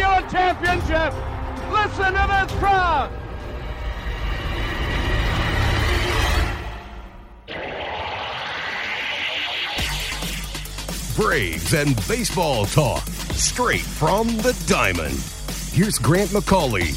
have given championship. Listen to this crowd. Braves and baseball talk straight from the diamond. Here's Grant McCauley.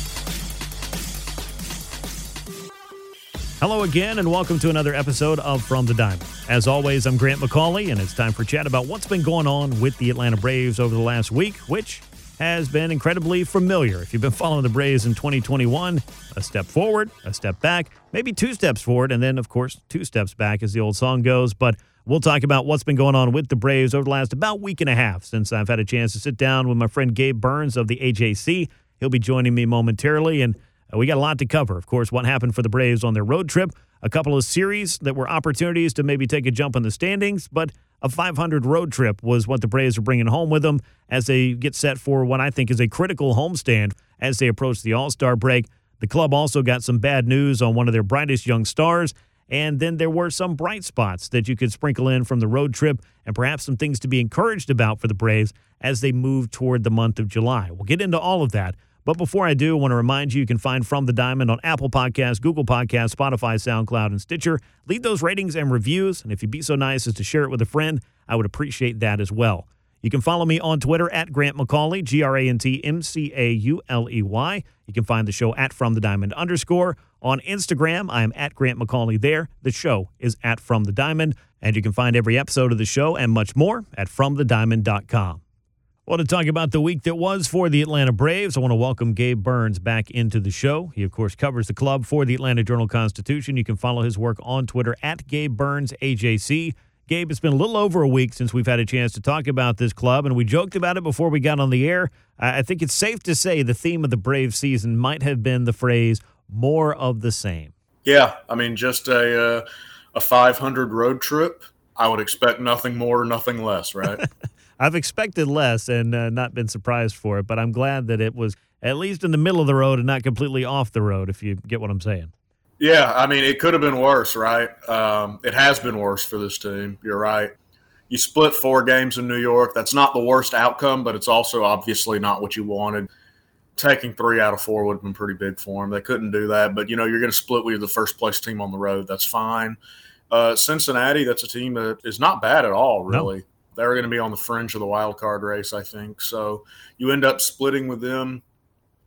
Hello again, and welcome to another episode of From the Diamond. As always, I'm Grant McCauley, and it's time for chat about what's been going on with the Atlanta Braves over the last week, which has been incredibly familiar. If you've been following the Braves in 2021, a step forward, a step back, maybe two steps forward, and then, of course, two steps back, as the old song goes. But we'll talk about what's been going on with the Braves over the last about week and a half since I've had a chance to sit down with my friend Gabe Burns of the AJC. He'll be joining me momentarily, and uh, we got a lot to cover. Of course, what happened for the Braves on their road trip, a couple of series that were opportunities to maybe take a jump in the standings, but a 500 road trip was what the Braves are bringing home with them as they get set for what I think is a critical homestand as they approach the All Star break. The club also got some bad news on one of their brightest young stars. And then there were some bright spots that you could sprinkle in from the road trip and perhaps some things to be encouraged about for the Braves as they move toward the month of July. We'll get into all of that. But before I do, I want to remind you you can find From the Diamond on Apple Podcasts, Google Podcasts, Spotify, SoundCloud, and Stitcher. Leave those ratings and reviews. And if you'd be so nice as to share it with a friend, I would appreciate that as well. You can follow me on Twitter at Grant McCauley, G R A N T M C A U L E Y. You can find the show at From the Diamond underscore. On Instagram, I am at Grant McCauley there. The show is at From the Diamond. And you can find every episode of the show and much more at FromTheDiamond.com. I want to talk about the week that was for the Atlanta Braves. I want to welcome Gabe Burns back into the show. He, of course, covers the club for the Atlanta Journal Constitution. You can follow his work on Twitter at Gabe Burns AJC. Gabe, it's been a little over a week since we've had a chance to talk about this club, and we joked about it before we got on the air. I think it's safe to say the theme of the Brave season might have been the phrase "more of the same." Yeah, I mean, just a uh, a 500 road trip. I would expect nothing more, nothing less, right? I've expected less and uh, not been surprised for it, but I'm glad that it was at least in the middle of the road and not completely off the road, if you get what I'm saying. Yeah, I mean, it could have been worse, right? Um, it has been worse for this team. You're right. You split four games in New York. That's not the worst outcome, but it's also obviously not what you wanted. Taking three out of four would have been pretty big for them. They couldn't do that, but you know, you're going to split with the first place team on the road. That's fine. Uh, Cincinnati, that's a team that is not bad at all, really. No they're going to be on the fringe of the wild card race, I think. So you end up splitting with them.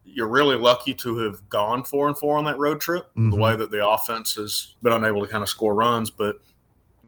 You're really lucky to have gone four and four on that road trip. Mm-hmm. The way that the offense has been unable to kind of score runs, but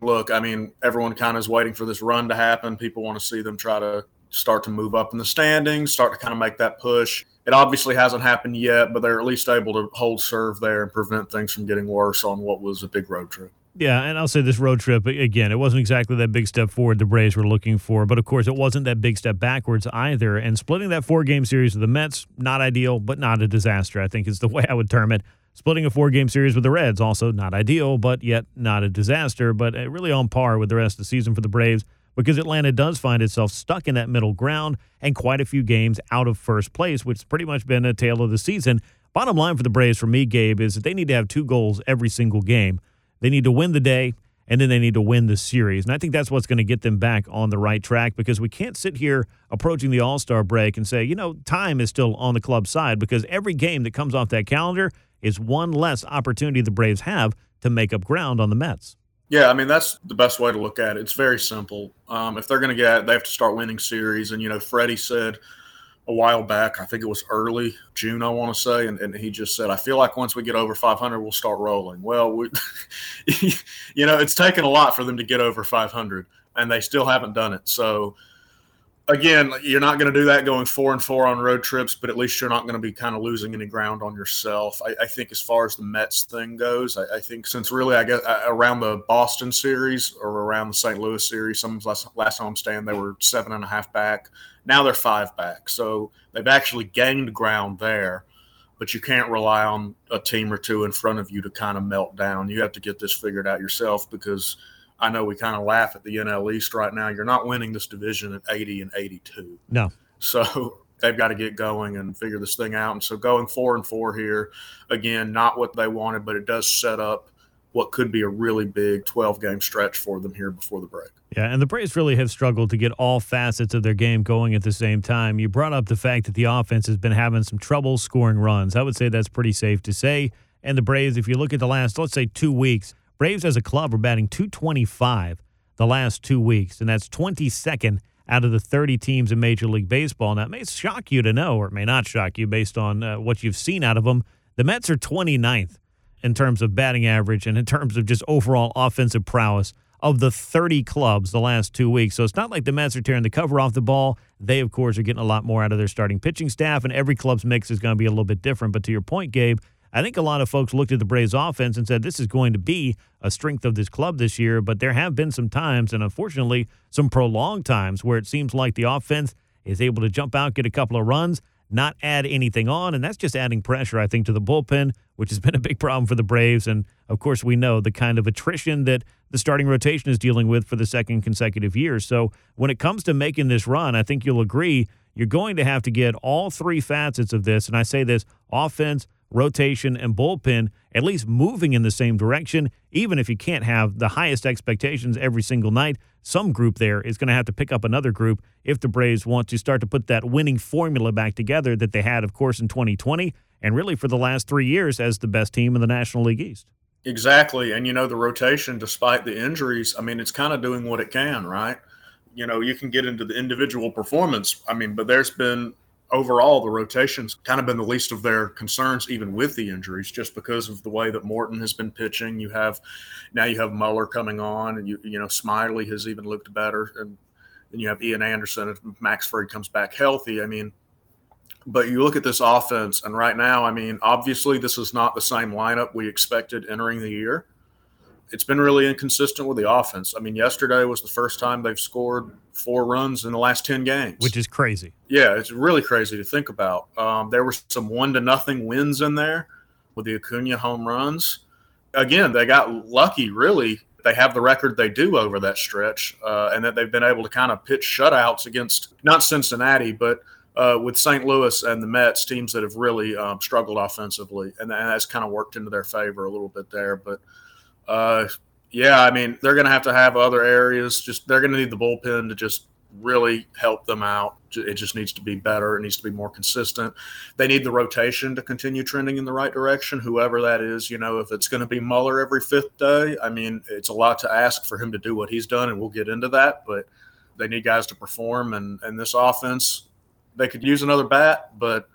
look, I mean, everyone kind of is waiting for this run to happen. People want to see them try to start to move up in the standings, start to kind of make that push. It obviously hasn't happened yet, but they're at least able to hold serve there and prevent things from getting worse on what was a big road trip. Yeah, and I'll say this road trip again, it wasn't exactly that big step forward the Braves were looking for, but of course it wasn't that big step backwards either. And splitting that four game series with the Mets, not ideal, but not a disaster, I think is the way I would term it. Splitting a four game series with the Reds, also not ideal, but yet not a disaster, but uh, really on par with the rest of the season for the Braves because Atlanta does find itself stuck in that middle ground and quite a few games out of first place, which has pretty much been a tale of the season. Bottom line for the Braves, for me, Gabe, is that they need to have two goals every single game. They need to win the day, and then they need to win the series. And I think that's what's going to get them back on the right track because we can't sit here approaching the All Star break and say, you know, time is still on the club side because every game that comes off that calendar is one less opportunity the Braves have to make up ground on the Mets. Yeah, I mean that's the best way to look at it. It's very simple. Um, if they're going to get, they have to start winning series. And you know, Freddie said a while back. I think it was early June, I want to say, and, and he just said, "I feel like once we get over 500, we'll start rolling." Well, we, you know, it's taken a lot for them to get over 500, and they still haven't done it. So, again, you're not going to do that going four and four on road trips, but at least you're not going to be kind of losing any ground on yourself. I, I think as far as the Mets thing goes, I, I, think since really, I guess around the Boston series or around the St. Louis series, some last, last stand they were seven and a half back. Now they're five back, so they've actually gained ground there. But you can't rely on a team or two in front of you to kind of melt down. You have to get this figured out yourself because – I know we kind of laugh at the NL East right now. You're not winning this division at 80 and 82. No. So they've got to get going and figure this thing out. And so going four and four here, again, not what they wanted, but it does set up what could be a really big 12 game stretch for them here before the break. Yeah, and the Braves really have struggled to get all facets of their game going at the same time. You brought up the fact that the offense has been having some trouble scoring runs. I would say that's pretty safe to say. And the Braves, if you look at the last, let's say, two weeks, Braves as a club are batting 225 the last two weeks, and that's 22nd out of the 30 teams in Major League Baseball. Now, it may shock you to know, or it may not shock you based on uh, what you've seen out of them. The Mets are 29th in terms of batting average and in terms of just overall offensive prowess of the 30 clubs the last two weeks. So it's not like the Mets are tearing the cover off the ball. They, of course, are getting a lot more out of their starting pitching staff, and every club's mix is going to be a little bit different. But to your point, Gabe, I think a lot of folks looked at the Braves offense and said this is going to be a strength of this club this year, but there have been some times, and unfortunately, some prolonged times where it seems like the offense is able to jump out, get a couple of runs, not add anything on, and that's just adding pressure, I think, to the bullpen, which has been a big problem for the Braves. And of course, we know the kind of attrition that the starting rotation is dealing with for the second consecutive year. So when it comes to making this run, I think you'll agree you're going to have to get all three facets of this. And I say this offense, rotation, and bullpen at least moving in the same direction, even if you can't have the highest expectations every single night. Some group there is going to have to pick up another group if the Braves want to start to put that winning formula back together that they had, of course, in 2020 and really for the last three years as the best team in the National League East. Exactly. And, you know, the rotation, despite the injuries, I mean, it's kind of doing what it can, right? You know, you can get into the individual performance. I mean, but there's been overall, the rotation's kind of been the least of their concerns, even with the injuries, just because of the way that Morton has been pitching. You have now you have Muller coming on, and you you know Smyly has even looked better, and then you have Ian Anderson if Max Fried comes back healthy. I mean, but you look at this offense, and right now, I mean, obviously this is not the same lineup we expected entering the year it's been really inconsistent with the offense. I mean, yesterday was the first time they've scored four runs in the last 10 games, which is crazy. Yeah, it's really crazy to think about. Um, there were some one to nothing wins in there with the Acuna home runs. Again, they got lucky, really. They have the record they do over that stretch, uh, and that they've been able to kind of pitch shutouts against not Cincinnati, but uh, with St. Louis and the Mets, teams that have really um, struggled offensively, and, and that's kind of worked into their favor a little bit there. But uh, yeah, I mean, they're going to have to have other areas. Just they're going to need the bullpen to just really help them out. It just needs to be better. It needs to be more consistent. They need the rotation to continue trending in the right direction, whoever that is. You know, if it's going to be Muller every fifth day, I mean, it's a lot to ask for him to do what he's done, and we'll get into that. But they need guys to perform, and and this offense, they could use another bat, but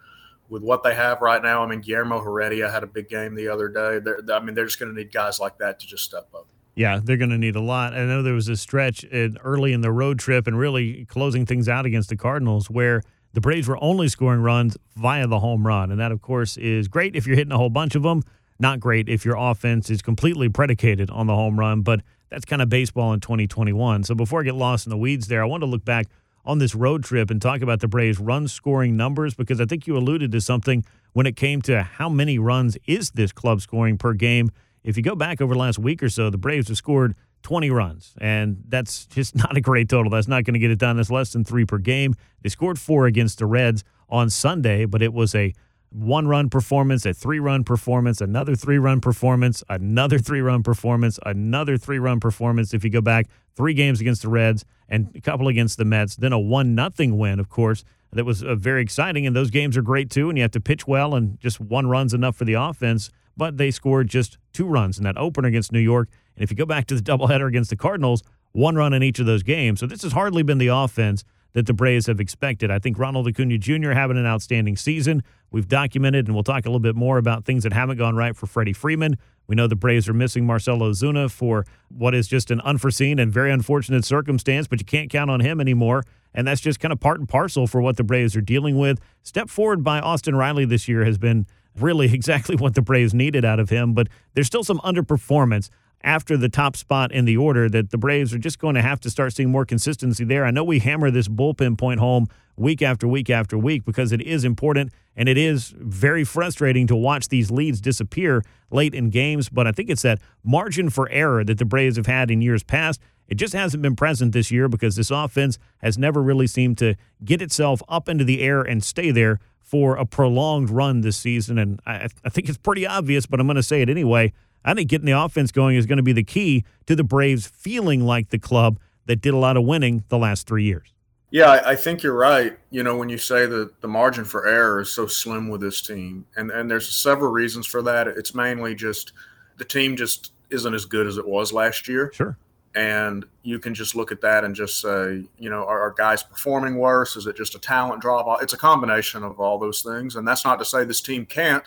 with what they have right now, I mean, Guillermo Heredia had a big game the other day. They're, I mean, they're just going to need guys like that to just step up. Yeah, they're going to need a lot. I know there was a stretch early in the road trip and really closing things out against the Cardinals where the Braves were only scoring runs via the home run. And that, of course, is great if you're hitting a whole bunch of them. Not great if your offense is completely predicated on the home run, but that's kind of baseball in 2021. So before I get lost in the weeds there, I want to look back on this road trip and talk about the Braves' run scoring numbers because I think you alluded to something when it came to how many runs is this club scoring per game. If you go back over the last week or so, the Braves have scored 20 runs, and that's just not a great total. That's not going to get it done. That's less than three per game. They scored four against the Reds on Sunday, but it was a one run performance, a three run performance, another three run performance, another three run performance, another three run performance. If you go back three games against the Reds and a couple against the Mets, then a one nothing win, of course, that was uh, very exciting. And those games are great too. And you have to pitch well, and just one run's enough for the offense. But they scored just two runs in that opener against New York. And if you go back to the doubleheader against the Cardinals, one run in each of those games. So this has hardly been the offense that the Braves have expected. I think Ronald Acuna Jr. having an outstanding season. We've documented, and we'll talk a little bit more about things that haven't gone right for Freddie Freeman. We know the Braves are missing Marcell Ozuna for what is just an unforeseen and very unfortunate circumstance, but you can't count on him anymore. And that's just kind of part and parcel for what the Braves are dealing with. Step forward by Austin Riley this year has been really exactly what the Braves needed out of him, but there's still some underperformance after the top spot in the order that the Braves are just going to have to start seeing more consistency there. I know we hammer this bullpen point home week after week after week because it is important and it is very frustrating to watch these leads disappear late in games. But I think it's that margin for error that the Braves have had in years past. It just hasn't been present this year because this offense has never really seemed to get itself up into the air and stay there for a prolonged run this season. And I, I think it's pretty obvious, but I'm going to say it anyway. I think getting the offense going is going to be the key to the Braves feeling like the club that did a lot of winning the last three years. Yeah, I, think you're right. You know, when you say that the margin for error is so slim with this team, and and there's several reasons for that. It's mainly just the team just isn't as good as it was last year. Sure. And you can just look at that and just say, you know, are, are guys performing worse? Is it just a talent drop? It's a combination of all those things. And that's not to say this team can't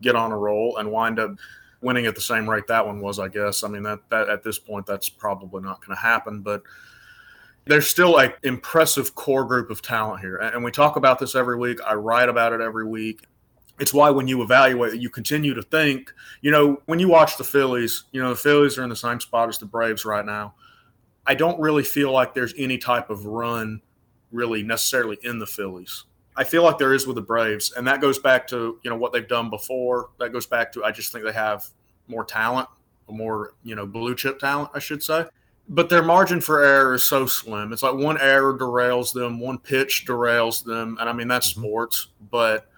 get on a roll and wind up winning at the same rate that one was, I guess. I mean, that, that at this point, that's probably not going to happen. But there's still an impressive core group of talent here. And we talk about this every week. I write about it every week. It's why when you evaluate you continue to think, you know, when you watch the Phillies, you know, the Phillies are in the same spot as the Braves right now. I don't really feel like there's any type of run really necessarily in the Phillies. I feel like there is with the Braves, and that goes back to you know what they've done before. That goes back to I just think they have more talent, more you know blue chip talent, I should say. But their margin for error is so slim. It's like one error derails them, one pitch derails them, and I mean that's mm-hmm. sports. But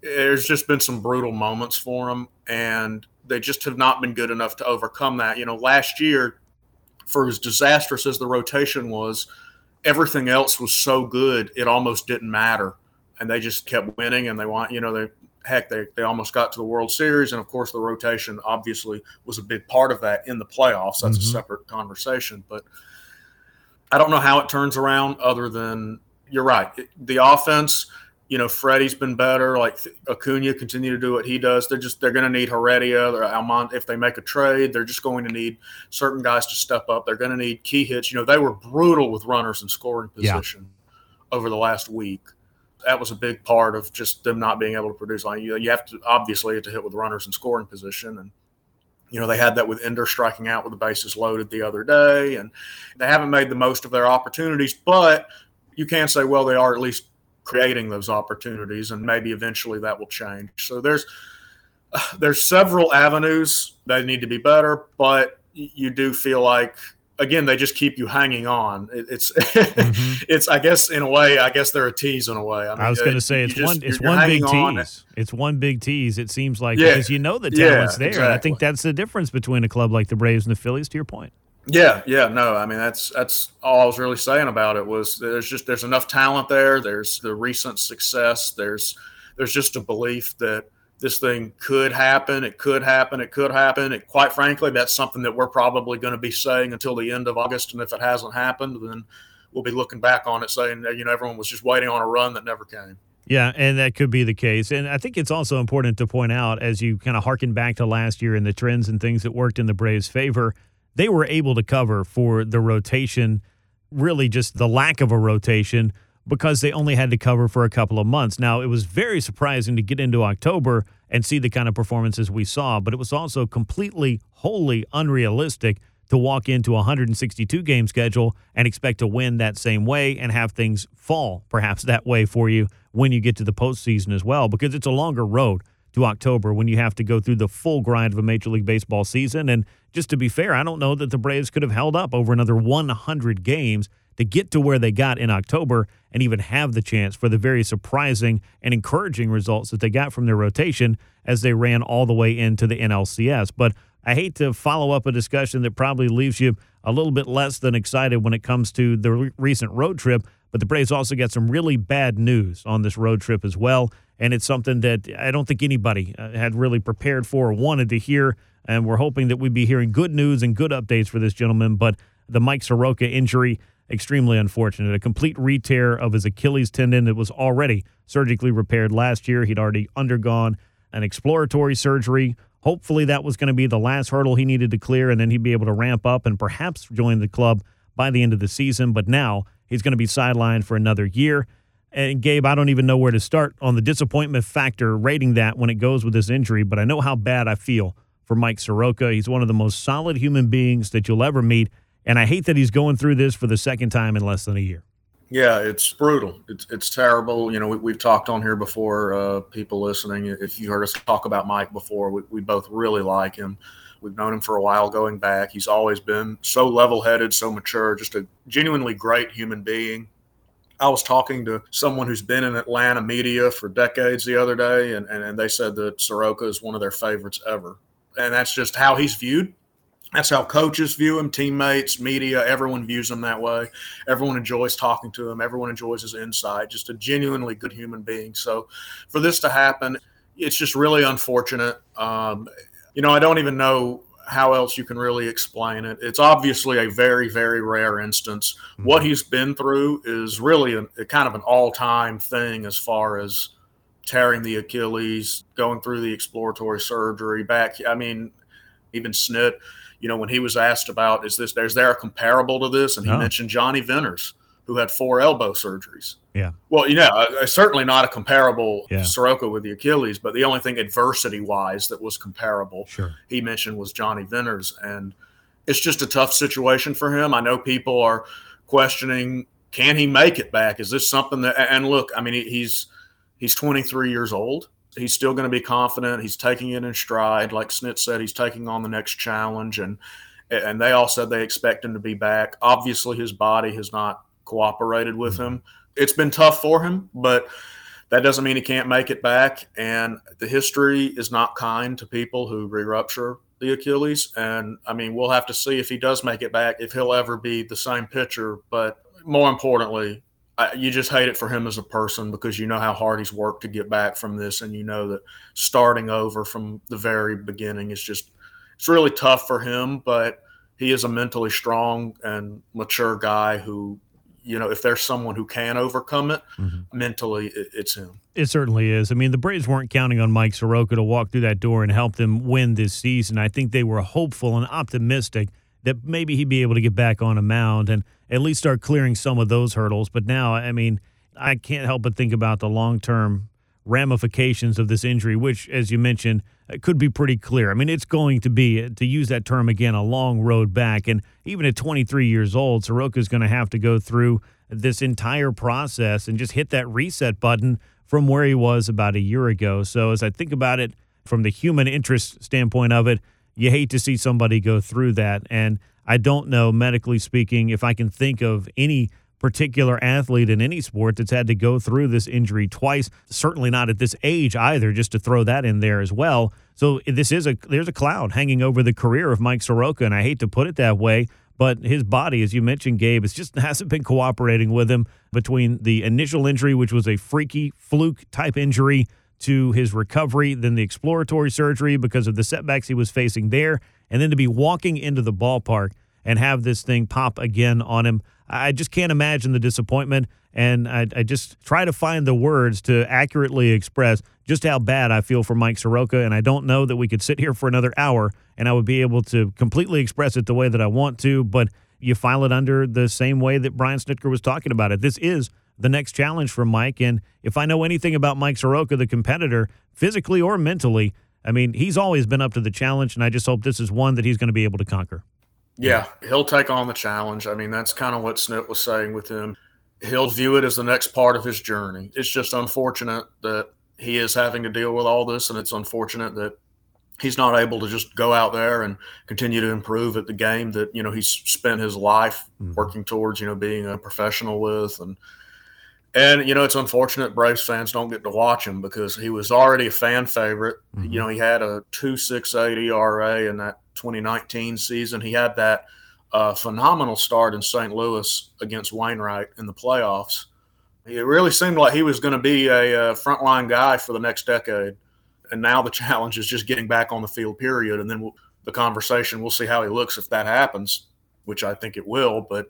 there's just been some brutal moments for them, and they just have not been good enough to overcome that. You know, last year, for as disastrous as the rotation was, everything else was so good it almost didn't matter and they just kept winning and they want you know they heck they, they almost got to the world series and of course the rotation obviously was a big part of that in the playoffs. That's mm-hmm. a separate conversation but i don't know how it turns around other than you're right the offense you know freddie's been better like acuna continue to do what he does. They're just they're going to need heredia or Almonte if they make a trade they're just going to need certain guys to step up. They're going to need key hits. You know they were brutal with runners in scoring position yeah. over the last week that was a big part of just them not being able to produce on you. You have to obviously have to hit with runners in scoring position, and you know they had that with Ender striking out with the bases loaded the other day, and they haven't made the most of their opportunities. But you can say, well, they are at least creating those opportunities, and maybe eventually that will change. So there's there's several avenues that need to be better, but you do feel like again, they just keep you hanging on. It, it's mm-hmm. it's I guess in a way, I guess they're a tease in a way. I, mean, I was going to say it's just, one it's one big tease. It's one big tease. It seems like yeah. because you know the talent's yeah, there. Exactly. I think that's the difference between a club like the Braves and the Phillies. To your point. Yeah, yeah, no, I mean that's that's all I was really saying about it was there's just there's enough talent there. There's the recent success. There's there's just a belief that this thing could happen. It could happen. It could happen. It, quite frankly, that's something that we're probably going to be saying until the end of August. And if it hasn't happened, then we'll be looking back on it saying, you know, everyone was just waiting on a run that never came. Yeah, and that could be the case. And I think it's also important to point out as you kind of harken back to last year and the trends and things that worked in the Braves' favor, they were able to cover for the rotation, really just the lack of a rotation because they only had to cover for a couple of months. Now, it was very surprising to get into October and see the kind of performances we saw, but it was also completely, wholly unrealistic to walk into a 162 game schedule and expect to win that same way and have things fall perhaps that way for you when you get to the postseason as well, because it's a longer road to October when you have to go through the full grind of a Major League Baseball season. And just to be fair, I don't know that the Braves could have held up over another 100 games to get to where they got in October and even have the chance for the very surprising and encouraging results that they got from their rotation as they ran all the way into the NLCS. But I hate to follow up a discussion that probably leaves you a little bit less than excited when it comes to the re- recent road trip, but the Braves also got some really bad news on this road trip as well. And it's something that I don't think anybody uh, had really prepared for or wanted to hear. And we're hoping that we'd be hearing good news and good updates for this gentleman. But the Mike Soroka injury extremely unfortunate. A complete re tear of his Achilles tendon that was already surgically repaired last year. He'd already undergone an exploratory surgery. Hopefully, that was going to be the last hurdle he needed to clear, and then he'd be able to ramp up and perhaps join the club by the end of the season. But now he's going to be sidelined for another year. And Gabe, I don't even know where to start on the disappointment factor rating that when it goes with this injury, but I know how bad I feel for Mike Soroka. He's one of the most solid human beings that you'll ever meet. And I hate that he's going through this for the second time in less than a year. Yeah, it's brutal. It's it's terrible. You know, we, have talked on here before. Uh, people listening, if you heard us talk about Mike before, we, we both really like him. We've known him for a while going back. He's always been so level headed, so mature, just a genuinely great human being. I was talking to someone who's been in Atlanta media for decades the other day, and, and, and they said that Soroka is one of their favorites ever. And that's just how he's viewed that's how coaches view him, teammates, media, everyone views him that way. Everyone enjoys talking to him. Everyone enjoys his insight. Just a genuinely good human being. So, for this to happen, it's just really unfortunate. Um, you know, I don't even know how else you can really explain it. It's obviously a very, very rare instance. Mm-hmm. What he's been through is really a, a kind of an all-time thing as far as tearing the Achilles, going through the exploratory surgery, back. I mean, even Snit you know, when he was asked about is this is there a comparable to this, and he no. mentioned Jonny Venters, who had four elbow surgeries. Yeah. Well, you know, uh, certainly not a comparable yeah. Soroka with the Achilles, but the only thing adversity wise that was comparable, sure. he mentioned was Jonny Venters, and it's just a tough situation for him. I know people are questioning can he make it back? Is this something that? And look, I mean, he's he's 23 years old he's still going to be confident. He's taking it in stride. Like Snit said, he's taking on the next challenge, and and they all said they expect him to be back. Obviously, his body has not cooperated with him. It's been tough for him, but that doesn't mean he can't make it back. And the history is not kind to people who re-rupture the Achilles. And I mean, we'll have to see if he does make it back, if he'll ever be the same pitcher. But more importantly, you just hate it for him as a person because you know how hard he's worked to get back from this, and you know that starting over from the very beginning is just it's really tough for him. But he is a mentally strong and mature guy who, you know, if there's someone who can overcome it mm-hmm. mentally, it, it's him. It certainly is. I mean, the Braves weren't counting on Mike Soroka to walk through that door and help them win this season. I think they were hopeful and optimistic that maybe he'd be able to get back on a mound and at least start clearing some of those hurdles. But now, I mean, I can't help but think about the long term ramifications of this injury, which, as you mentioned, uh, could be pretty clear. I mean, it's going to be, uh, to use that term again, a long road back. And even at 23 years old, Soroka is going to have to go through this entire process and just hit that reset button from where he was about a year ago. So, as I think about it from the human interest standpoint of it, you hate to see somebody go through that. And I don't know, medically speaking, if I can think of any particular athlete in any sport that's had to go through this injury twice. Certainly not at this age either, just to throw that in there as well. So this is a there's a cloud hanging over the career of Mike Soroka, and I hate to put it that way, but his body, as you mentioned, Gabe, it just hasn't been cooperating with him between the initial injury, which was a freaky fluke type injury, to his recovery, then the exploratory surgery because of the setbacks he was facing there, and then to be walking into the ballpark and have this thing pop again on him. I just can't imagine the disappointment. And I, I, just try to find the words to accurately express just how bad I feel for Mike Soroka. And I don't know that we could sit here for another hour and I would be able to completely express it the way that I want to. But you file it under the same way that Brian Snitker was talking about it. This is the next challenge for Mike. And if I know anything about Mike Soroka, the competitor, physically or mentally, I mean, he's always been up to the challenge, and I just hope this is one that he's going to be able to conquer. Yeah, he'll take on the challenge. I mean, that's kind of what Snit was saying with him. He'll view it as the next part of his journey. It's just unfortunate that he is having to deal with all this, and it's unfortunate that he's not able to just go out there and continue to improve at the game that you know he's spent his life mm-hmm. working towards you know being a professional with and and you know, it's unfortunate Braves fans don't get to watch him because he was already a fan favorite. Mm-hmm. You know, he had a two six eight ERA in that 2019 season. He had that uh, phenomenal start in St. Louis against Wainwright in the playoffs. It really seemed like he was going to be a, a frontline guy for the next decade. And now the challenge is just getting back on the field, period. And then we'll, the conversation, we'll see how he looks if that happens, which I think it will. But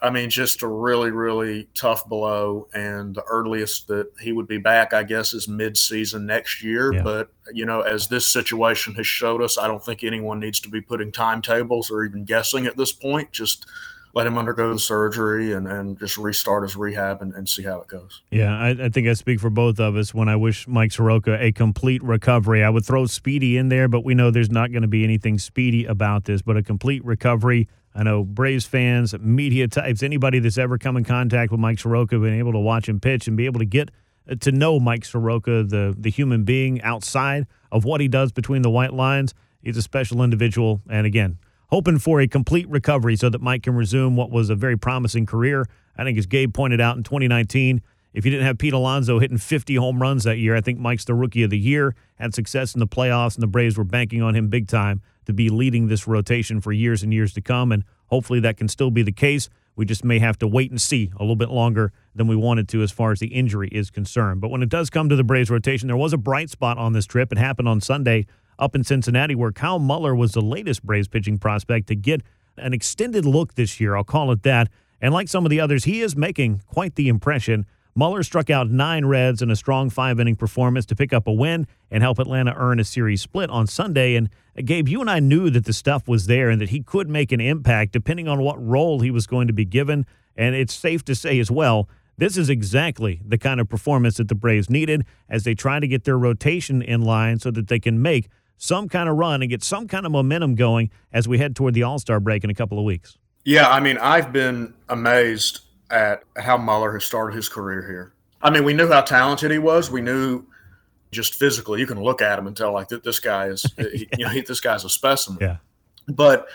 I mean, just a really, really tough blow. And the earliest that he would be back, I guess, is mid-season next year. Yeah. But you know, as this situation has showed us, I don't think anyone needs to be putting timetables or even guessing at this point. Just let him undergo the surgery and, and just restart his rehab and, and see how it goes. Yeah, I, I think I speak for both of us when I wish Mike Soroka a complete recovery. I would throw Speedy in there, but we know there's not going to be anything speedy about this, but a complete recovery. I know Braves fans, media types, anybody that's ever come in contact with Mike Soroka, been able to watch him pitch and be able to get uh, to know Mike Soroka, the the human being outside of what he does between the white lines. He's a special individual, and again, hoping for a complete recovery so that Mike can resume what was a very promising career. I think, as Gabe pointed out in 2019, if you didn't have Pete Alonso hitting 50 home runs that year, I think Mike's the rookie of the year, had success in the playoffs, and the Braves were banking on him big time to be leading this rotation for years and years to come. And hopefully that can still be the case. We just may have to wait and see a little bit longer than we wanted to as far as the injury is concerned. But when it does come to the Braves rotation, there was a bright spot on this trip. It happened on Sunday up in Cincinnati, where Kyle Muller was the latest Braves pitching prospect to get an extended look this year. I'll call it that. And like some of the others, he is making quite the impression. Muller struck out nine Reds in a strong five inning performance to pick up a win and help Atlanta earn a series split on Sunday. And uh, Gabe, you and I knew that the stuff was there and that he could make an impact depending on what role he was going to be given. And it's safe to say as well, this is exactly the kind of performance that the Braves needed as they try to get their rotation in line so that they can make some kind of run and get some kind of momentum going as we head toward the All Star break in a couple of weeks. Yeah, I mean, I've been amazed at how Muller has started his career here. I mean, we knew how talented he was. We knew just physically, you can look at him and tell like that this guy is, you know, he, this guy's a specimen. Yeah. But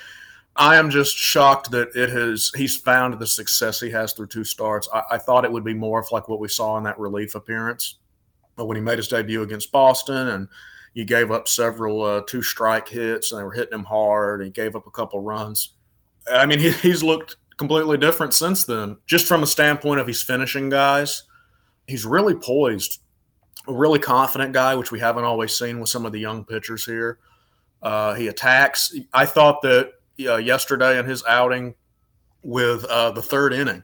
I am just shocked that it has. He's found the success he has through two starts. I, I thought it would be more of like what we saw in that relief appearance, but when he made his debut against Boston and he gave up several uh, two strike hits and they were hitting him hard. And he gave up a couple runs. I mean, he, he's looked completely different since then. Just from a standpoint of he's finishing guys, he's really poised, a really confident guy, which we haven't always seen with some of the young pitchers here. Uh, he attacks. I thought that uh, yesterday in his outing with uh, the third inning,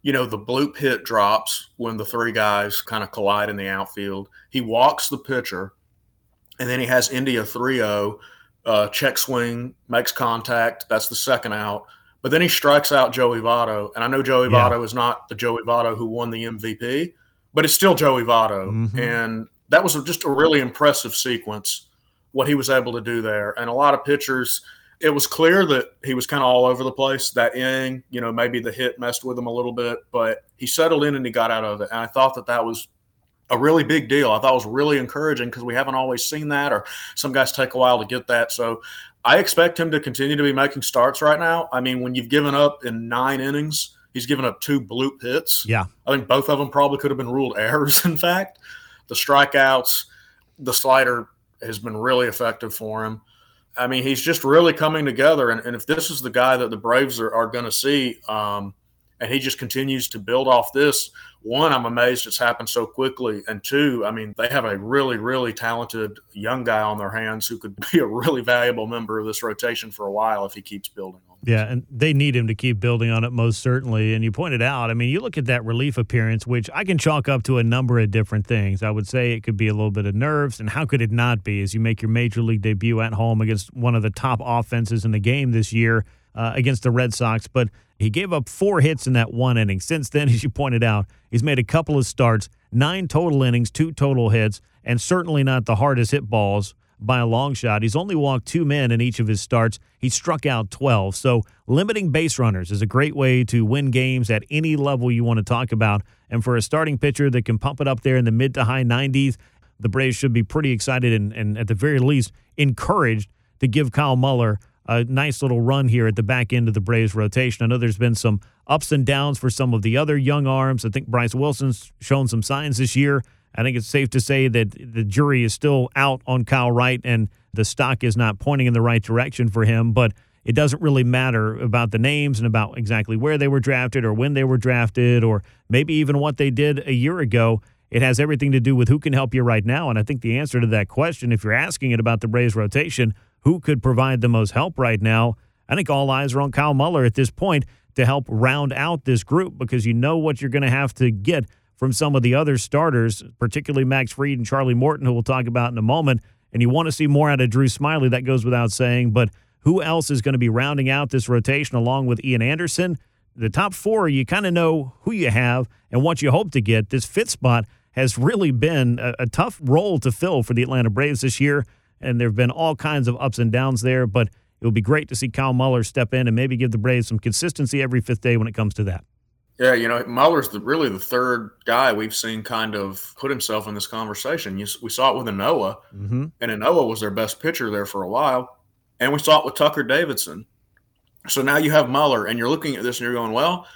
you know, the bloop hit drops when the three guys kind of collide in the outfield. He walks the pitcher and then he has India 3 0, uh, check swing, makes contact. That's the second out. But then he strikes out Joey Votto. And I know Joey Yeah. Votto is not the Joey Votto who won the MVP, but it's still Joey Votto. Mhm. And that was just a really impressive sequence, what he was able to do there. And a lot of pitchers, it was clear that he was kind of all over the place that inning. You know, maybe the hit messed with him a little bit, but he settled in and he got out of it. And I thought that that was a really big deal. I thought it was really encouraging because we haven't always seen that, or some guys take a while to get that. So I expect him to continue to be making starts right now. I mean, when you've given up in nine innings, he's given up two bloop hits. Yeah. I think both of them probably could have been ruled errors, in fact. The strikeouts, the slider has been really effective for him. I mean, he's just really coming together. And, and if this is the guy that the Braves are, are going to see, um, and he just continues to build off this, one, I'm amazed it's happened so quickly. And two, I mean, they have a really, really talented young guy on their hands who could be a really valuable member of this rotation for a while if he keeps building on. it. Yeah, and they need him to keep building on it most certainly. And you pointed out, I mean, you look at that relief appearance, which I can chalk up to a number of different things. I would say it could be a little bit of nerves, and how could it not be as you make your major league debut at home against one of the top offenses in the game this year uh, against the Red Sox? But he gave up four hits in that one inning. Since then, as you pointed out, he's made a couple of starts, nine total innings, two total hits, and certainly not the hardest hit balls by a long shot. He's only walked two men in each of his starts. He struck out 12. So limiting base runners is a great way to win games at any level you want to talk about. And for a starting pitcher that can pump it up there in the mid to high 90s, the Braves should be pretty excited and, and at the very least encouraged to give Kyle Muller a nice little run here at the back end of the Braves rotation. I know there's been some ups and downs for some of the other young arms. I think Bryce Wilson's shown some signs this year. I think it's safe to say that the jury is still out on Kyle Wright and the stock is not pointing in the right direction for him, but it doesn't really matter about the names and about exactly where they were drafted or when they were drafted or maybe even what they did a year ago. It has everything to do with who can help you right now. And I think the answer to that question, if you're asking it about the Braves rotation, who could provide the most help right now? I think all eyes are on Kyle Muller at this point to help round out this group because you know what you're going to have to get from some of the other starters, particularly Max Fried and Charlie Morton, who we'll talk about in a moment. And you want to see more out of Drew Smyly, that goes without saying. But who else is going to be rounding out this rotation along with Ian Anderson? The top four, you kind of know who you have and what you hope to get. This fifth spot has really been a, a tough role to fill for the Atlanta Braves this year. And there have been all kinds of ups and downs there. But it would be great to see Kyle Muller step in and maybe give the Braves some consistency every fifth day when it comes to that. Yeah, you know, Muller's the, really the third guy we've seen kind of put himself in this conversation. You, we saw it with Ynoa, mm-hmm. and Ynoa was their best pitcher there for a while, and we saw it with Tucker Davidson. So now you have Muller, and you're looking at this and you're going, well,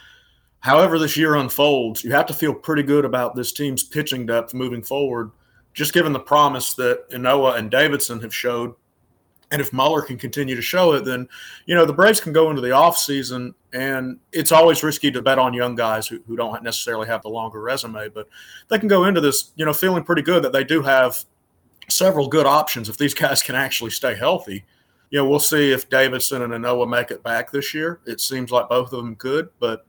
however this year unfolds, you have to feel pretty good about this team's pitching depth moving forward, just given the promise that Ynoa and Davidson have showed and if Muller can continue to show it, then, you know, the Braves can go into the offseason and it's always risky to bet on young guys who, who don't necessarily have the longer resume, but they can go into this, you know, feeling pretty good that they do have several good options if these guys can actually stay healthy. You know, we'll see if Davidson and Ynoa make it back this year. It seems like both of them could, but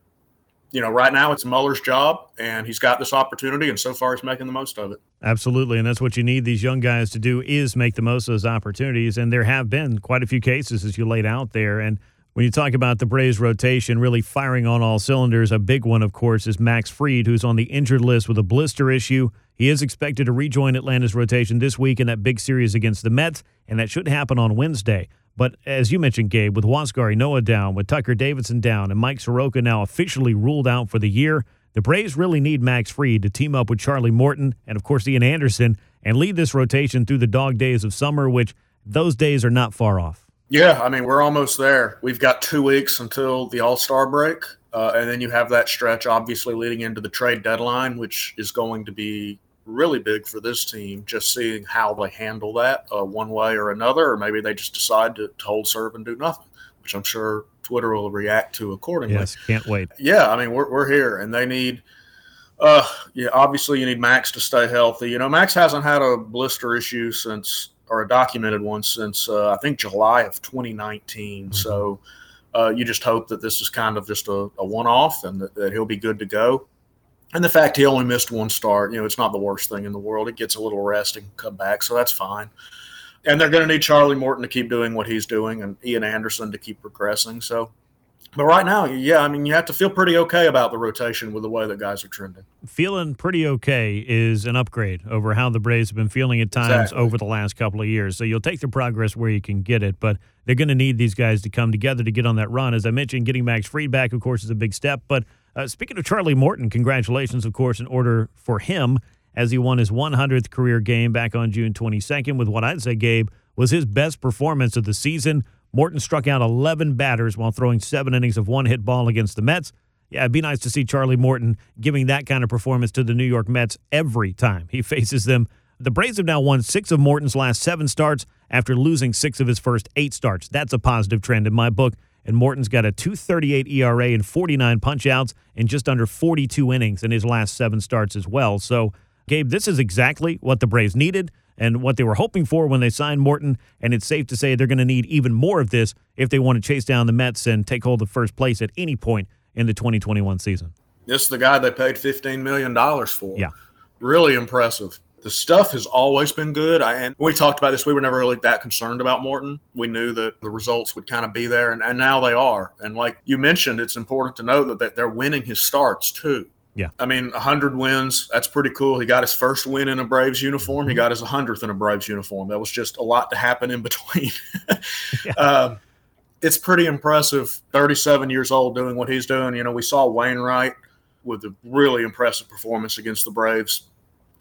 you know, right now it's Muller's job, and he's got this opportunity, and so far he's making the most of it. Absolutely, and that's what you need these young guys to do is make the most of those opportunities, and there have been quite a few cases as you laid out there. And when you talk about the Braves rotation really firing on all cylinders, a big one, of course, is Max Fried, who's on the injured list with a blister issue. He is expected to rejoin Atlanta's rotation this week in that big series against the Mets, and that should happen on Wednesday. But as you mentioned, Gabe, with Huascar Ynoa down, with Tucker Davidson down, and Mike Soroka now officially ruled out for the year, the Braves really need Max Fried to team up with Charlie Morton and, of course, Ian Anderson and lead this rotation through the dog days of summer, which those days are not far off. Yeah, I mean, we're almost there. We've got two weeks until the All Star break. Uh, and then you have that stretch, obviously, leading into the trade deadline, which is going to be really big for this team. Just seeing how they handle that uh, one way or another, or maybe they just decide to, to, hold serve and do nothing, which I'm sure Twitter will react to accordingly. Yes, can't wait. Yeah, I mean we're we're here, and they need. Uh, yeah, obviously you need Max to stay healthy. You know, Max hasn't had a blister issue since, or a documented one since uh, I think July of 2019. Mm-hmm. So. Uh, you just hope that this is kind of just a, a one-off and that, that he'll be good to go and the fact he only missed one start, you know, it's not the worst thing in the world. It gets a little rest and come back, so that's fine. And they're going to need Charlie Morton to keep doing what he's doing, and Ian Anderson to keep progressing. So, but right now, yeah, I mean, you have to feel pretty okay about the rotation with the way that guys are trending. Feeling pretty okay is an upgrade over how the Braves have been feeling at times exactly. over the last couple of years. So you'll take the progress where you can get it, but they're going to need these guys to come together to get on that run. As I mentioned, getting Max Fried back, of course, is a big step, but uh, speaking of Charlie Morton, congratulations, of course, in order for him as he won his 100th career game back on June 22nd with what I'd say, Gabe, was his best performance of the season. Morton struck out 11 batters while throwing seven innings of one hit ball against the Mets. Yeah, it'd be nice to see Charlie Morton giving that kind of performance to the New York Mets every time he faces them. The Braves have now won six of Morton's last seven starts after losing six of his first eight starts. That's a positive trend in my book and Morton's got a 238 ERA and 49 punchouts in just under 42 innings in his last seven starts as well. So, Gabe, this is exactly what the Braves needed and what they were hoping for when they signed Morton. And it's safe to say they're going to need even more of this if they want to chase down the Mets and take hold of first place at any point in the 2021 season. This is the guy they paid $15 million for. Yeah. Really impressive the stuff has always been good. I, and we talked about this. We were never really that concerned about Morton. We knew that the results would kind of be there, and, and now they are. And like you mentioned, it's important to know that, that they're winning his starts too. Yeah. I mean, 100 wins, that's pretty cool. He got his first win in a Braves uniform. He mm-hmm. got his 100th in a Braves uniform. That was just a lot to happen in between. yeah. um, it's pretty impressive. 37 years old doing what he's doing. You know, we saw Wainwright with a really impressive performance against the Braves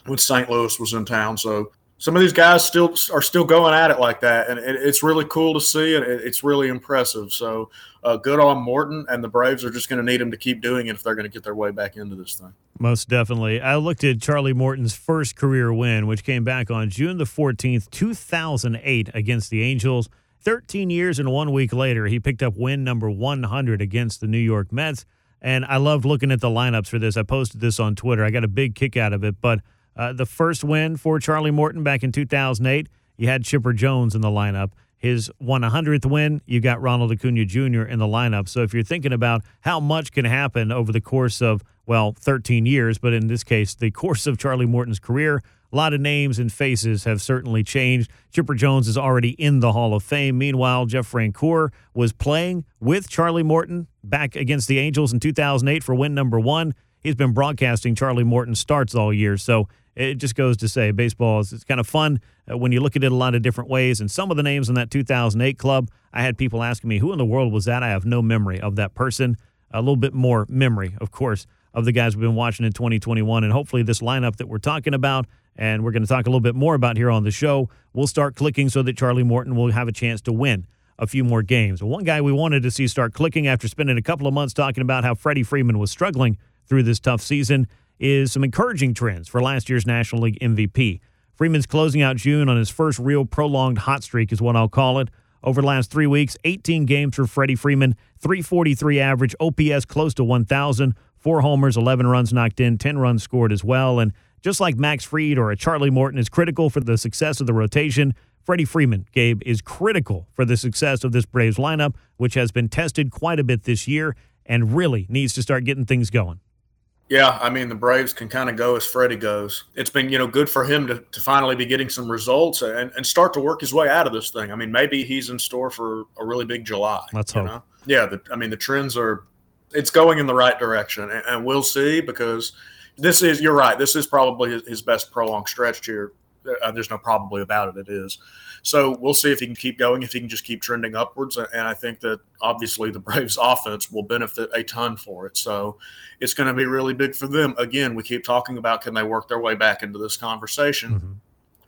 when St. Louis was in town. So some of these guys still are still going at it like that, and it, it's really cool to see, and it, it's really impressive. So uh, good on Morton, and the Braves are just going to need him to keep doing it if they're going to get their way back into this thing. Most definitely. I looked at Charlie Morton's first career win, which came back on June the 14th, 2008, against the Angels. 13 years and one week later, he picked up win number 100 against the New York Mets. And I loved looking at the lineups for this. I posted this on Twitter. I got a big kick out of it, but uh, the first win for Charlie Morton back in 2008, you had Chipper Jones in the lineup. his 100th win, you got Ronald Acuna Jr. in the lineup. So if you're thinking about how much can happen over the course of, well, 13 years, but in this case, the course of Charlie Morton's career, a lot of names and faces have certainly changed. Chipper Jones is already in the Hall of Fame. Meanwhile, Jeff Francoeur was playing with Charlie Morton back against the Angels in 2008 for win number one. He's been broadcasting Charlie Morton starts all year. So it just goes to say baseball is it's kind of fun uh, when you look at it a lot of different ways. And some of the names in that 2008 club, I had people asking me, who in the world was that? I have no memory of that person. A little bit more memory, of course, of the guys we've been watching in 2021. And hopefully, this lineup that we're talking about and we're going to talk a little bit more about here on the show will start clicking so that Charlie Morton will have a chance to win a few more games. One guy we wanted to see start clicking after spending a couple of months talking about how Freddie Freeman was struggling through this tough season is some encouraging trends for last year's National League MVP. Freeman's closing out June on his first real prolonged hot streak, is what I'll call it. Over the last three weeks, 18 games for Freddie Freeman, 343 average, OPS close to 1,000, four homers, 11 runs knocked in, 10 runs scored as well. And just like Max Fried or a Charlie Morton is critical for the success of the rotation, Freddie Freeman, Gabe, is critical for the success of this Braves lineup, which has been tested quite a bit this year and really needs to start getting things going. Yeah, I mean the Braves can kind of go as Freddie goes. It's been you know good for him to, to finally be getting some results and, and start to work his way out of this thing. I mean maybe he's in store for a really big July. Let's hope. Know? Yeah, the, I mean the trends are it's going in the right direction, and, and, we'll see because this is you're right. This is probably his, his best prolonged stretch here. Uh, there's no probably about it. It is. So we'll see if he can keep going, if he can just keep trending upwards. And I think that obviously the Braves offense will benefit a ton for it. So it's going to be really big for them. Again, we keep talking about can they work their way back into this conversation. Mm-hmm.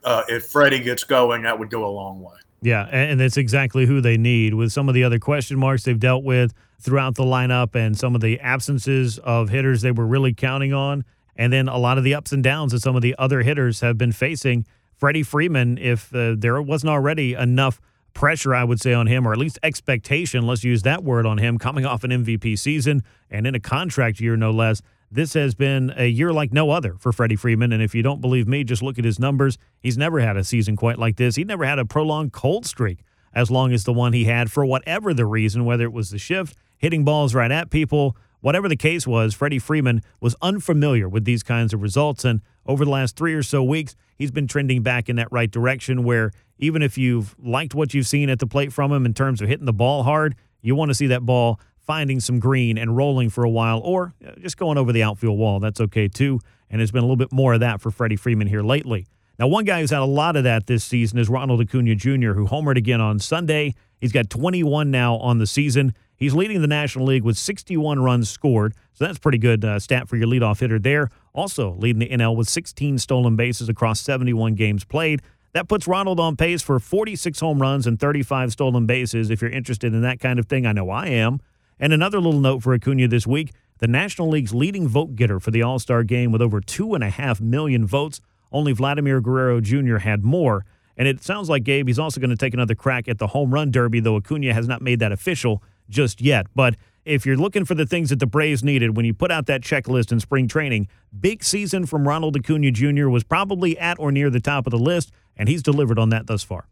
Uh, if Freddie gets going, that would go a long way. Yeah, and that's exactly who they need. With some of the other question marks they've dealt with throughout the lineup and some of the absences of hitters they were really counting on, and then a lot of the ups and downs that some of the other hitters have been facing – Freddie Freeman, if uh, there wasn't already enough pressure, I would say, on him, or at least expectation, let's use that word on him, coming off an MVP season and in a contract year, no less. This has been a year like no other for Freddie Freeman. And if you don't believe me, just look at his numbers. He's never had a season quite like this. He never had a prolonged cold streak as long as the one he had for whatever the reason, whether it was the shift, hitting balls right at people, whatever the case was, Freddie Freeman was unfamiliar with these kinds of results. And over the last three or so weeks, he's been trending back in that right direction where even if you've liked what you've seen at the plate from him in terms of hitting the ball hard, you want to see that ball finding some green and rolling for a while or just going over the outfield wall. That's okay too. And there's been a little bit more of that for Freddie Freeman here lately. Now, one guy who's had a lot of that this season is Ronald Acuna Jr., who homered again on Sunday. He's got 21 now on the season. He's leading the National League with 61 runs scored. So that's pretty good uh, stat for your leadoff hitter there. Also leading the NL with 16 stolen bases across 71 games played. That puts Ronald on pace for 46 home runs and 35 stolen bases. If you're interested in that kind of thing, I know I am. And another little note for Acuna this week the National League's leading vote getter for the All Star game with over 2.5 million votes. Only Vladimir Guerrero Jr. had more. And it sounds like Gabe, he's also going to take another crack at the home run derby, though Acuna has not made that official just yet. But if you're looking for the things that the Braves needed when you put out that checklist in spring training, big season from Ronald Acuna Jr. was probably at or near the top of the list, and he's delivered on that thus far.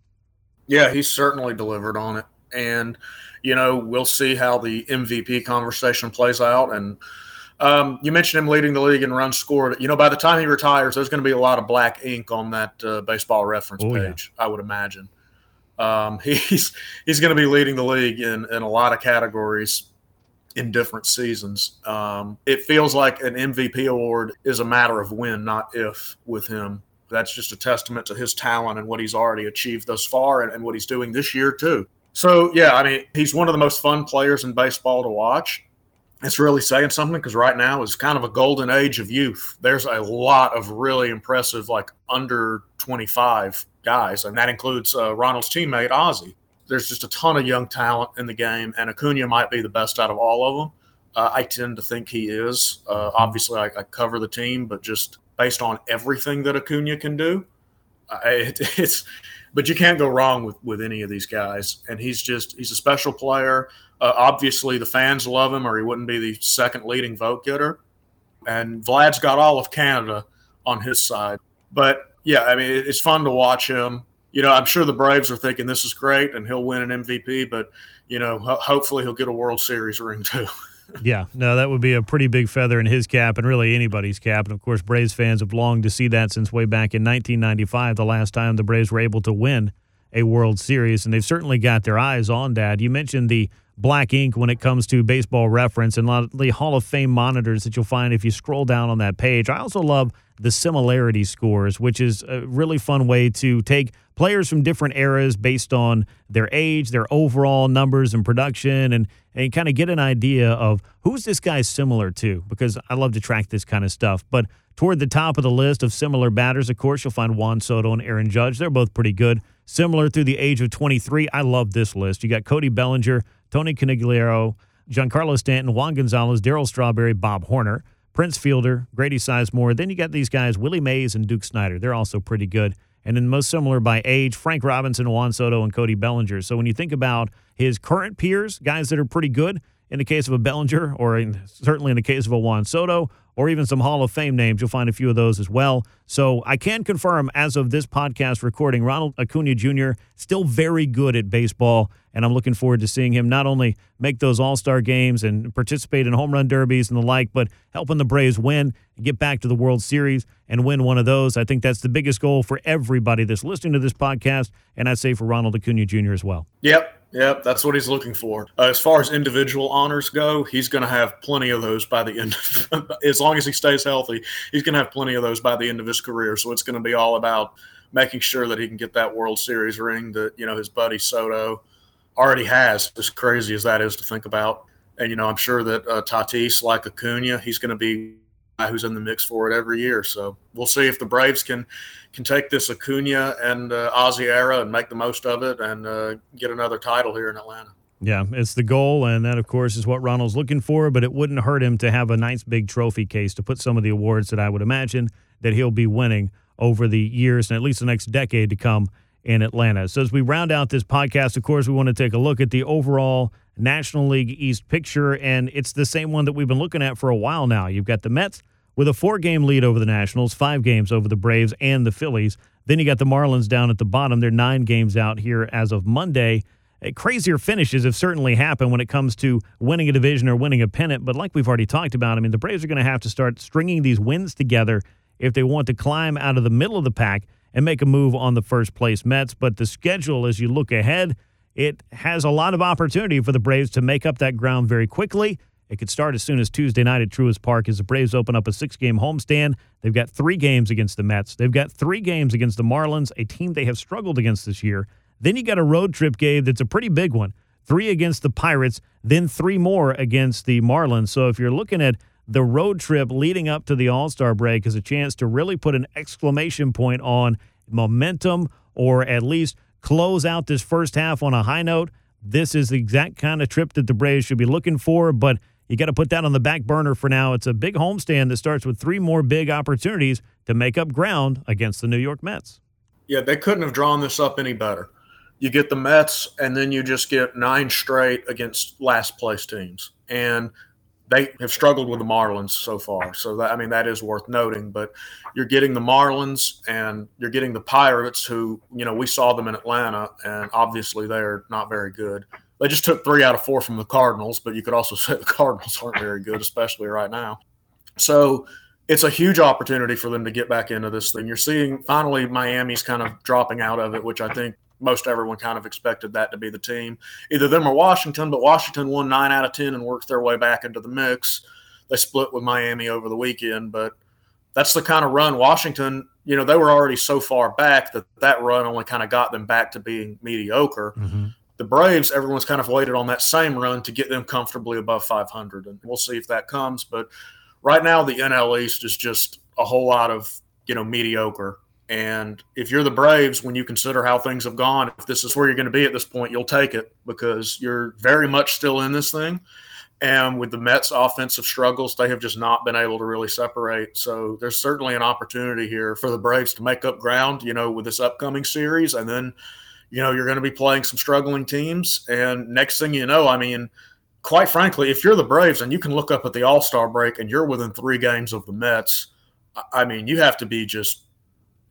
Yeah, he's certainly delivered on it. And, you know, we'll see how the MVP conversation plays out. And um, you mentioned him leading the league in runs scored. You know, by the time he retires, there's going to be a lot of black ink on that uh, baseball reference oh, page, yeah. I would imagine. Um, he's he's going to be leading the league in, in a lot of categories in different seasons. Um, it feels like an MVP award is a matter of when, not if, with him. That's just a testament to his talent and what he's already achieved thus far and, and what he's doing this year, too. So, yeah, I mean, he's one of the most fun players in baseball to watch. It's really saying something because right now is kind of a golden age of youth. There's a lot of really impressive, like under 25 guys, and that includes uh, Ronald's teammate Ozzie. There's just a ton of young talent in the game, and Acuna might be the best out of all of them. Uh, I tend to think he is. Uh, obviously, I, I, cover the team, but just based on everything that Acuna can do, it, it's. But you can't go wrong with with any of these guys, and he's just he's a special player. Uh, obviously, the fans love him, or he wouldn't be the second leading vote getter. And Vlad's got all of Canada on his side. But yeah, I mean, it's fun to watch him. you know, I'm sure the Braves are thinking this is great and he'll win an MVP, but you know, ho- hopefully he'll get a World Series ring too. yeah, no, that would be a pretty big feather in his cap and really anybody's cap. And of course, Braves fans have longed to see that since way back in 1995, the last time the Braves were able to win a World Series. And they've certainly got their eyes on that. You mentioned the black ink when it comes to baseball reference and a lot of the Hall of Fame monitors that you'll find if you scroll down on that page. I also love the similarity scores, which is a really fun way to take players from different eras based on their age, their overall numbers and production, and, and kind of get an idea of who's this guy similar to, because I love to track this kind of stuff. But toward the top of the list of similar batters, of course, you'll find Juan Soto and Aaron Judge. They're both pretty good. Similar through the age of 23. I love this list. You got Cody Bellinger, Tony Conigliaro, Giancarlo Stanton, Juan Gonzalez, Darryl Strawberry, Bob Horner. Prince Fielder, Grady Sizemore. Then you got these guys, Willie Mays and Duke Snider. They're also pretty good. And then most similar by age, Frank Robinson, Juan Soto, and Cody Bellinger. So when you think about his current peers, guys that are pretty good, in the case of a Bellinger, or in, certainly in the case of a Juan Soto, or even some Hall of Fame names. You'll find a few of those as well. So I can confirm, as of this podcast recording, Ronald Acuna Jr. still very good at baseball, and I'm looking forward to seeing him not only make those All Star games and participate in home run derbies and the like, but helping the Braves win, get back to the World Series, and win one of those. I think that's the biggest goal for everybody that's listening to this podcast, and I'd say for Ronald Acuna Jr. as well. Yep. Yep, that's what he's looking for. Uh, as far as individual honors go, he's going to have plenty of those by the end. Of, as long as he stays healthy, he's going to have plenty of those by the end of his career. So it's going to be all about making sure that he can get that World Series ring that you know his buddy Soto already has. As crazy as that is to think about, and you know I'm sure that uh, Tatis, like Acuna, he's going to be who's in the mix for it every year. So we'll see if the Braves can can take this Acuna and uh, Ozzie era and make the most of it and uh, get another title here in Atlanta. Yeah, it's the goal, and that, of course, is what Ronald's looking for. But it wouldn't hurt him to have a nice big trophy case to put some of the awards that I would imagine that he'll be winning over the years and at least the next decade to come in Atlanta. So as we round out this podcast, of course, we want to take a look at the overall National League East picture, and it's the same one that we've been looking at for a while now. You've got the Mets with a four game lead over the Nationals, five games over the Braves and the Phillies. Then you got the Marlins down at the bottom. They're nine games out here as of Monday. Uh, crazier finishes have certainly happened when it comes to winning a division or winning a pennant. But like we've already talked about, I mean, the Braves are going to have to start stringing these wins together if they want to climb out of the middle of the pack and make a move on the first place Mets. But the schedule, as you look ahead, it has a lot of opportunity for the Braves to make up that ground very quickly. It could start as soon as Tuesday night at Truist Park as the Braves open up a six game homestand. They've got three games against the Mets. They've got three games against the Marlins, a team they have struggled against this year. Then you got a road trip game that's a pretty big one three against the Pirates, then three more against the Marlins. So if you're looking at the road trip leading up to the All Star break as a chance to really put an exclamation point on momentum or at least close out this first half on a high note, this is the exact kind of trip that the Braves should be looking for. But you got to put that on the back burner for now. It's a big homestand that starts with three more big opportunities to make up ground against the New York Mets. Yeah, they couldn't have drawn this up any better. You get the Mets, and then you just get nine straight against last place teams. And they have struggled with the Marlins so far. So that I mean that is worth noting. But you're getting the Marlins and you're getting the Pirates, who you know we saw them in Atlanta, and obviously they're not very good. They just took three out of four from the Cardinals, but you could also say the Cardinals aren't very good, especially right now. So it's a huge opportunity for them to get back into this thing. You're seeing finally Miami's kind of dropping out of it, which I think most everyone kind of expected that to be the team. Either them or Washington, but Washington won nine out of 10 and worked their way back into the mix. They split with Miami over the weekend, but that's the kind of run Washington, you know, they were already so far back that that run only kind of got them back to being mediocre. Mm-hmm. The Braves, everyone's kind of waited on that same run to get them comfortably above 500, and we'll see if that comes. But right now, the NL East is just a whole lot of, you know, mediocre and if you're the Braves, when you consider how things have gone, if this is where you're going to be at this point, you'll take it because you're very much still in this thing. And with the Mets' offensive struggles, they have just not been able to really separate. So there's certainly an opportunity here for the Braves to make up ground, you know, with this upcoming series. And then, you know, you're going to be playing some struggling teams. And next thing you know, I mean, quite frankly, if you're the Braves and you can look up at the All Star break and you're within three games of the Mets, I mean, you have to be just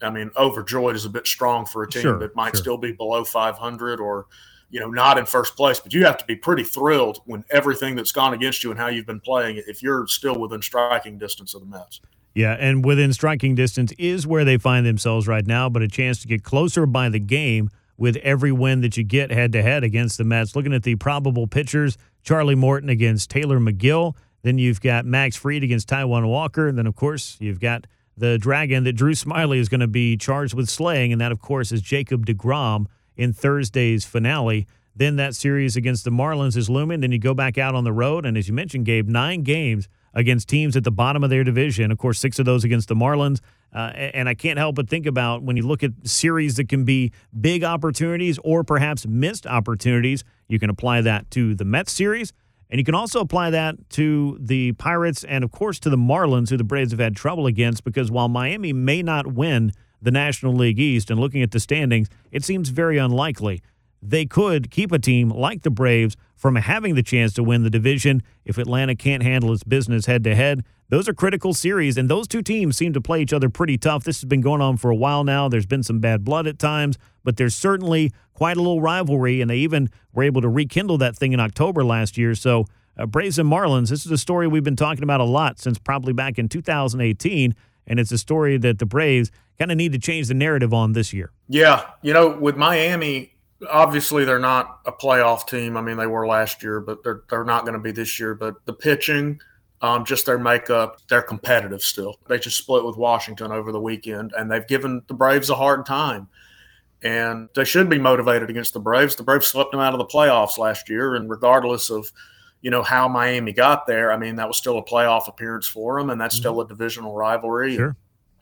I mean, overjoyed is a bit strong for a team Sure, that might sure. still be below 500 or, you know, not in first place. But you have to be pretty thrilled when everything that's gone against you and how you've been playing, if you're still within striking distance of the Mets. Yeah, and within striking distance is where they find themselves right now, but a chance to get closer by the game with every win that you get head to head against the Mets. Looking at the probable pitchers, Charlie Morton against Tylor Megill. Then you've got Max Fried against Taijuan Walker. And then, of course, you've got the dragon that Drew Smyly is going to be charged with slaying. And that, of course, is Jacob DeGrom in Thursday's finale. Then that series against the Marlins is looming. Then you go back out on the road. And as you mentioned, Gabe, nine games against teams at the bottom of their division. Of course, six of those against the Marlins. Uh, and I can't help but think about when you look at series that can be big opportunities or perhaps missed opportunities, you can apply that to the Mets series. And you can also apply that to the Pirates and, of course, to the Marlins, who the Braves have had trouble against. Because while Miami may not win the National League East, and looking at the standings, it seems very unlikely they could keep a team like the Braves from having the chance to win the division if Atlanta can't handle its business head to head. Those are critical series, and those two teams seem to play each other pretty tough. This has been going on for a while now. There's been some bad blood at times, but there's certainly quite a little rivalry, and they even were able to rekindle that thing in October last year. So, uh, Braves and Marlins, this is a story we've been talking about a lot since probably back in 2018, and it's a story that the Braves kind of need to change the narrative on this year. Yeah. You know, with Miami, obviously they're not a playoff team. I mean, they were last year, but they're, they're not going to be this year. But the pitching, um, just their makeup, they're competitive still. They just split with Washington over the weekend, and they've given the Braves a hard time. And they should be motivated against the Braves. The Braves swept them out of the playoffs last year, and regardless of you know how Miami got there, I mean that was still a playoff appearance for them, and that's still a divisional rivalry. Sure.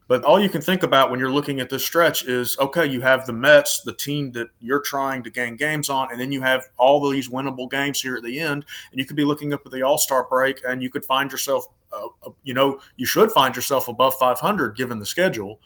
But all you can think about when you're looking at this stretch is okay, you have the Mets, the team that you're trying to gain games on, and then you have all these winnable games here at the end. And you could be looking up at the All Star break and you could find yourself, uh, uh, you know, you should find yourself above 500 given the schedule.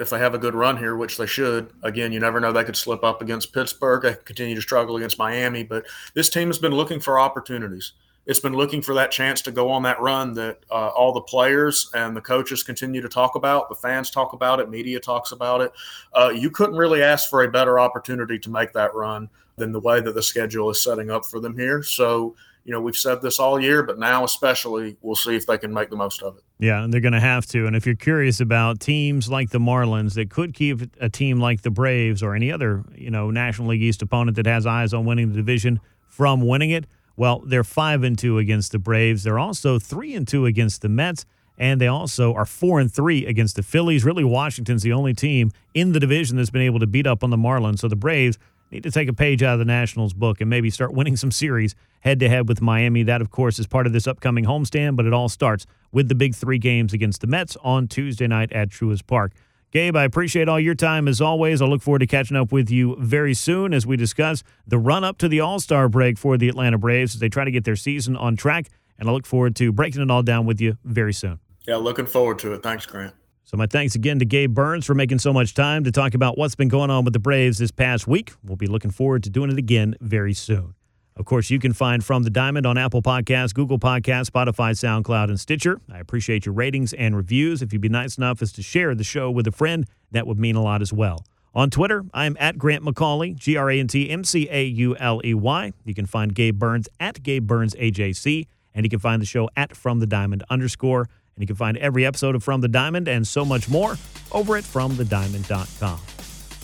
If they have a good run here, which they should, again, you never know. They could slip up against Pittsburgh. They continue to struggle against Miami. But this team has been looking for opportunities it's been looking for that chance to go on that run that uh, all the players and the coaches continue to talk about. The fans talk about it. Media talks about it. Uh, you couldn't really ask for a better opportunity to make that run than the way that the schedule is setting up for them here. So, you know, we've said this all year, but now especially, we'll see if they can make the most of it. Yeah, and they're going to have to. And if you're curious about teams like the Marlins that could keep a team like the Braves or any other, you know, National League East opponent that has eyes on winning the division from winning it, well, they're five and two against the Braves. They're also three and two against the Mets, and they also are four and three against the Phillies. Really, Washington's the only team in the division that's been able to beat up on the Marlins. So the Braves need to take a page out of the Nationals book and maybe start winning some series head to head with Miami. That, of course, is part of this upcoming homestand, but it all starts with the big three games against the Mets on Tuesday night at Truist Park. Gabe, I appreciate all your time as always. I look forward to catching up with you very soon as we discuss the run up to the All Star break for the Atlanta Braves as they try to get their season on track. And I look forward to breaking it all down with you very soon. Yeah, looking forward to it. Thanks, Grant. So, my thanks again to Gabe Burns for making so much time to talk about what's been going on with the Braves this past week. We'll be looking forward to doing it again very soon. Of course, you can find From the Diamond on Apple Podcasts, Google Podcasts, Spotify, SoundCloud, and Stitcher. I appreciate your ratings and reviews. If you'd be nice enough as to share the show with a friend, that would mean a lot as well. On Twitter, I'm at Grant McAuley, G R A N T M C A U L E Y. You can find Gabe Burns at Gabe Burns AJC, and you can find the show at From the Diamond underscore. And you can find every episode of From the Diamond and so much more over at FromTheDiamond.com.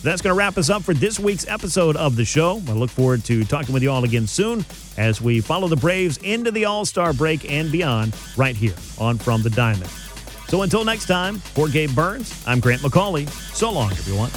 That's going to wrap us up for this week's episode of the show. I look forward to talking with you all again soon as we follow the Braves into the All Star break and beyond right here on From the Diamond. So until next time, for Gabe Burns, I'm Grant McAuley. So long, everyone.